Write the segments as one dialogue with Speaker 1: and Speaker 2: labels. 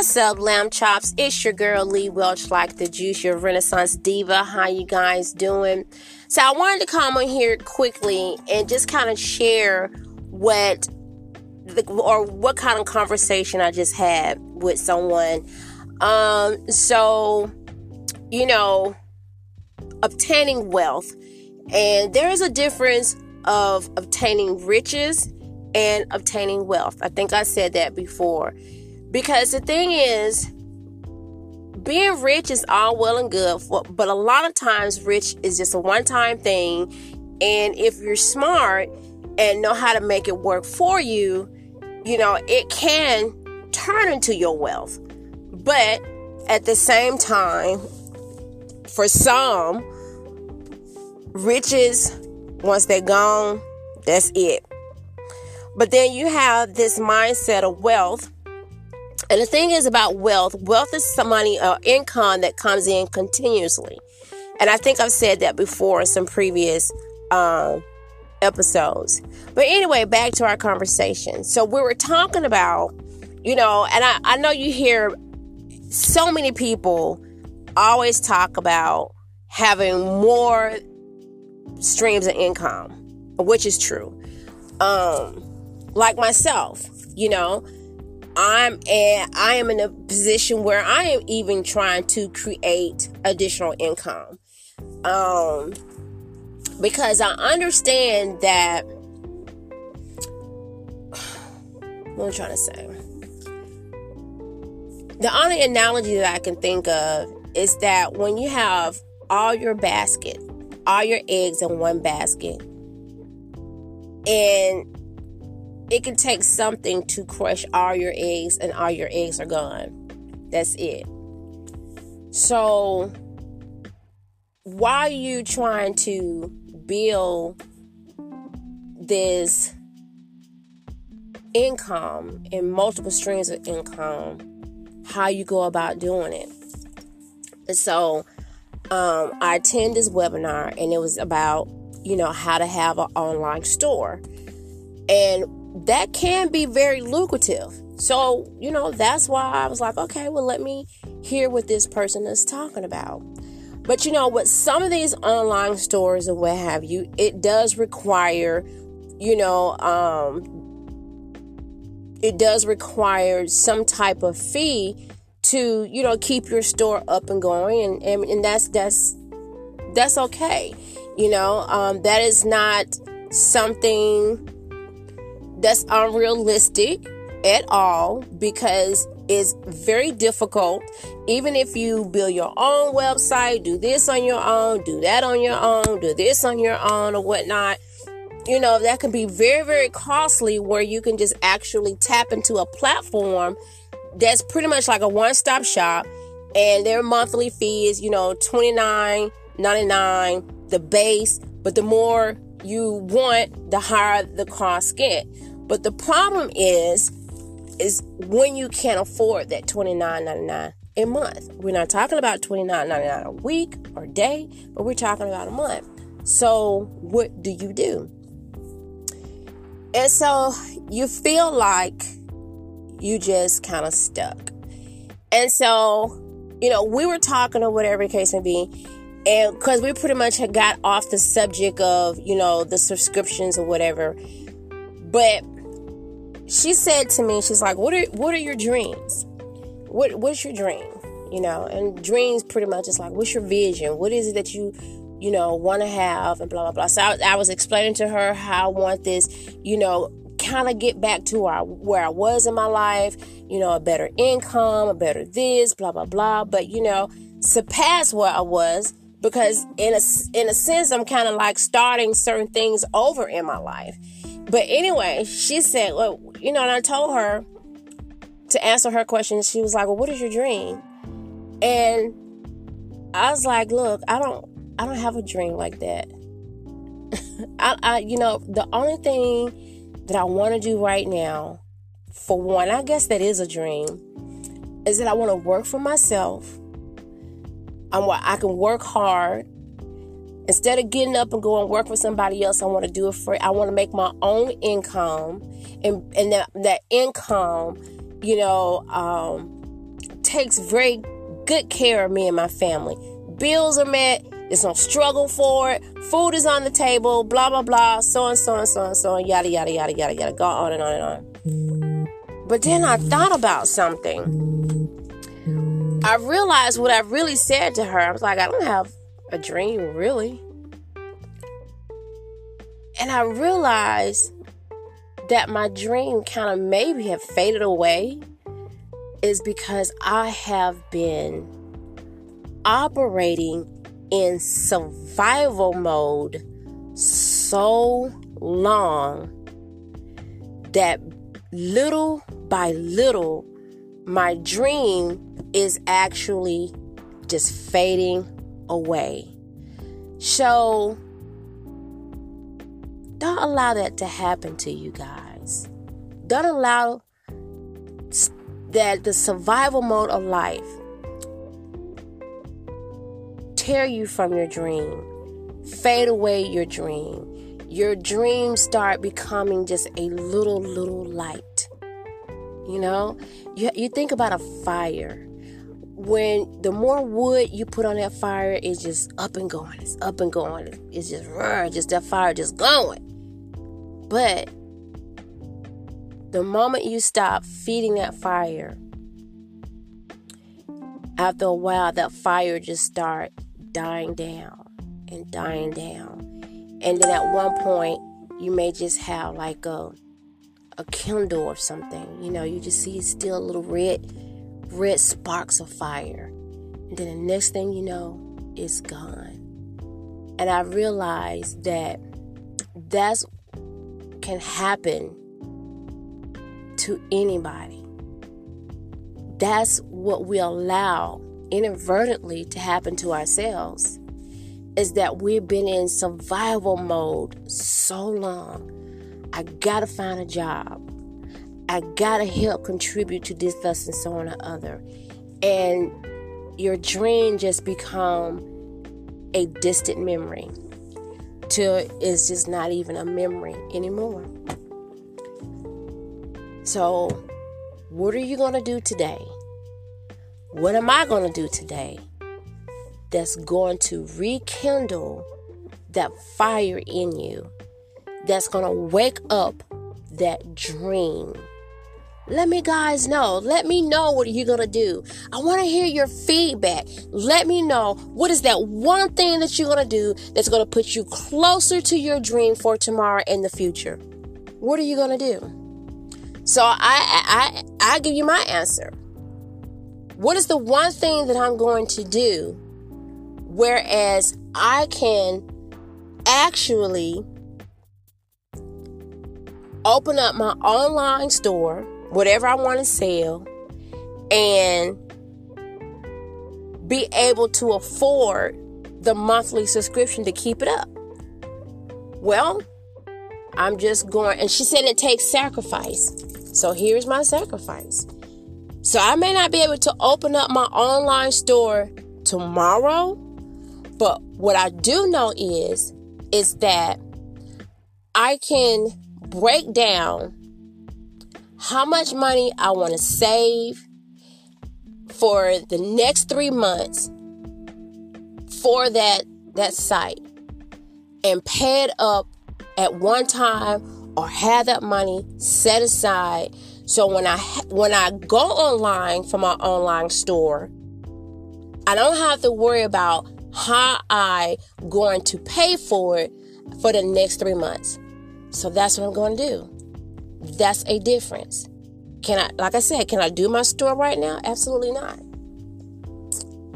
Speaker 1: What's up, lamb chops? It's your girl Lee Welch, like the juice, your Renaissance diva. How you guys doing? So I wanted to come on here quickly and just kind of share what the, or what kind of conversation I just had with someone. Um, so you know, obtaining wealth, and there is a difference of obtaining riches and obtaining wealth. I think I said that before. Because the thing is, being rich is all well and good, but a lot of times, rich is just a one time thing. And if you're smart and know how to make it work for you, you know, it can turn into your wealth. But at the same time, for some, riches, once they're gone, that's it. But then you have this mindset of wealth. And the thing is about wealth, wealth is some money or uh, income that comes in continuously. And I think I've said that before in some previous um, episodes. But anyway, back to our conversation. So we were talking about, you know, and I, I know you hear so many people always talk about having more streams of income, which is true. Um, like myself, you know, I'm and I am in a position where I am even trying to create additional income. Um, because I understand that what I'm trying to say? The only analogy that I can think of is that when you have all your basket, all your eggs in one basket, and it can take something to crush all your eggs, and all your eggs are gone. That's it. So, why are you trying to build this income and multiple streams of income? How you go about doing it? so um, I attend this webinar and it was about, you know, how to have an online store. And that can be very lucrative. So, you know, that's why I was like, okay, well, let me hear what this person is talking about. But you know, with some of these online stores and what have you, it does require, you know, um, it does require some type of fee to you know keep your store up and going and and, and that's that's that's okay you know um, that is not something that's unrealistic at all because it's very difficult. Even if you build your own website do this on your own do that on your own do this on your own or whatnot you know that can be very very costly where you can just actually tap into a platform that's pretty much like a one-stop shop and their monthly fee is you know 29.99 the base but the more you want the higher the cost get but the problem is is when you can't afford that 29.99 a month we're not talking about 29.99 a week or day but we're talking about a month so what do you do and so you feel like you just kind of stuck. And so, you know, we were talking or whatever the case may be, and because we pretty much had got off the subject of, you know, the subscriptions or whatever. But she said to me, she's like, What are what are your dreams? What what's your dream? You know, and dreams pretty much is like, what's your vision? What is it that you you know, want to have and blah blah blah. So I, I, was explaining to her how I want this, you know, kind of get back to where I, where I was in my life, you know, a better income, a better this, blah, blah, blah. But, you know, surpass where I was because in a, in a sense, I'm kind of like starting certain things over in my life. But anyway, she said, well, you know, and I told her to answer her question. She was like, well, what is your dream? And I was like, look, I don't, I don't have a dream like that. I, I, you know, the only thing that I want to do right now, for one, I guess that is a dream, is that I want to work for myself. I'm what I can work hard. Instead of getting up and going work for somebody else, I want to do it for I want to make my own income and and that, that income, you know, um, takes very good care of me and my family. Bills are met. There's no struggle for it. Food is on the table. Blah blah blah. So and so and so and so and yada yada yada yada yada. Go on and on and on. But then I thought about something. I realized what I really said to her. I was like, I don't have a dream, really. And I realized that my dream kind of maybe have faded away is because I have been operating in survival mode so long that little by little my dream is actually just fading away. So don't allow that to happen to you guys. Don't allow that the survival mode of life tear you from your dream, fade away your dream. Your dreams start becoming just a little, little light. You know, you, you think about a fire when the more wood you put on that fire, it's just up and going. It's up and going. It's just just that fire just going. But the moment you stop feeding that fire, after a while, that fire just start dying down and dying down. And then at one point, you may just have like a a kindle or something. You know, you just see it's still a little red red sparks of fire. And then the next thing you know, it's gone. And I realized that that's can happen to anybody. That's what we allow inadvertently to happen to ourselves is that we've been in survival mode so long. I gotta find a job. I gotta help contribute to this, thus, and so on or other. And your dream just become a distant memory till it's just not even a memory anymore. So, what are you to do today? What am I to do today that's going to rekindle that fire in you? That's to wake up that dream let me guys know. Let me know what you're going to do. I want to hear your feedback. Let me know what is that one thing that you're going to do that's going to put you closer to your dream for tomorrow and the future. What are you going to do? So I I I give you my answer. What is the one thing that I'm going to do whereas I can actually open up my online store whatever I want to sell and be able to afford the monthly subscription to keep it up. Well, I'm just going, and she said it takes sacrifice. So here's my sacrifice. So I may not be able to open up my online store tomorrow, but what I do know is is that I can break down how much money I want to save for the next three months for that that site and pay it up at one time or have that money set aside so when I when I go online for my online store I don't have to worry about how I going to pay for it for the next 3 months. So that's what I'm going to do. That's a difference. Can I, like I said, can I do my store right now? Absolutely not.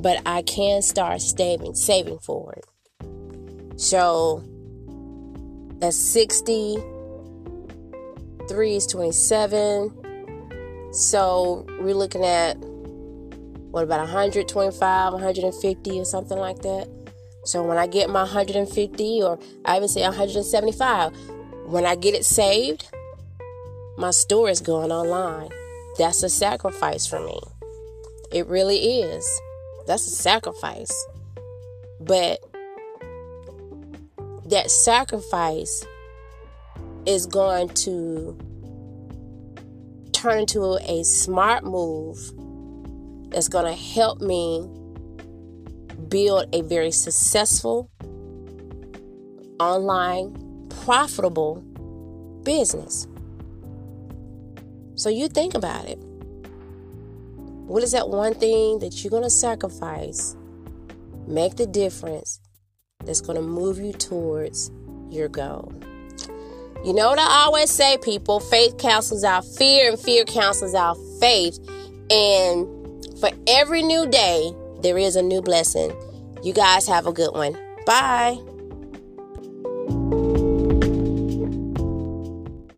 Speaker 1: But I can start saving, saving for it. So that's 60. 3 is 27. So we're looking at what about 125, 150 or something like that. So when I get my 150 or I even say 175, when I get it saved, my store is going online. That's a sacrifice for me. It really is. That's a sacrifice. But that sacrifice is going to turn into a smart move that's going to help me build a very successful, online, profitable business. So you think about it. What is that one thing that you're going to sacrifice, make the difference, that's going to move you towards your goal? You know what I always say, people faith cancels out fear, and fear cancels out faith. And for every new day, there is a new blessing. You guys have a good one. Bye.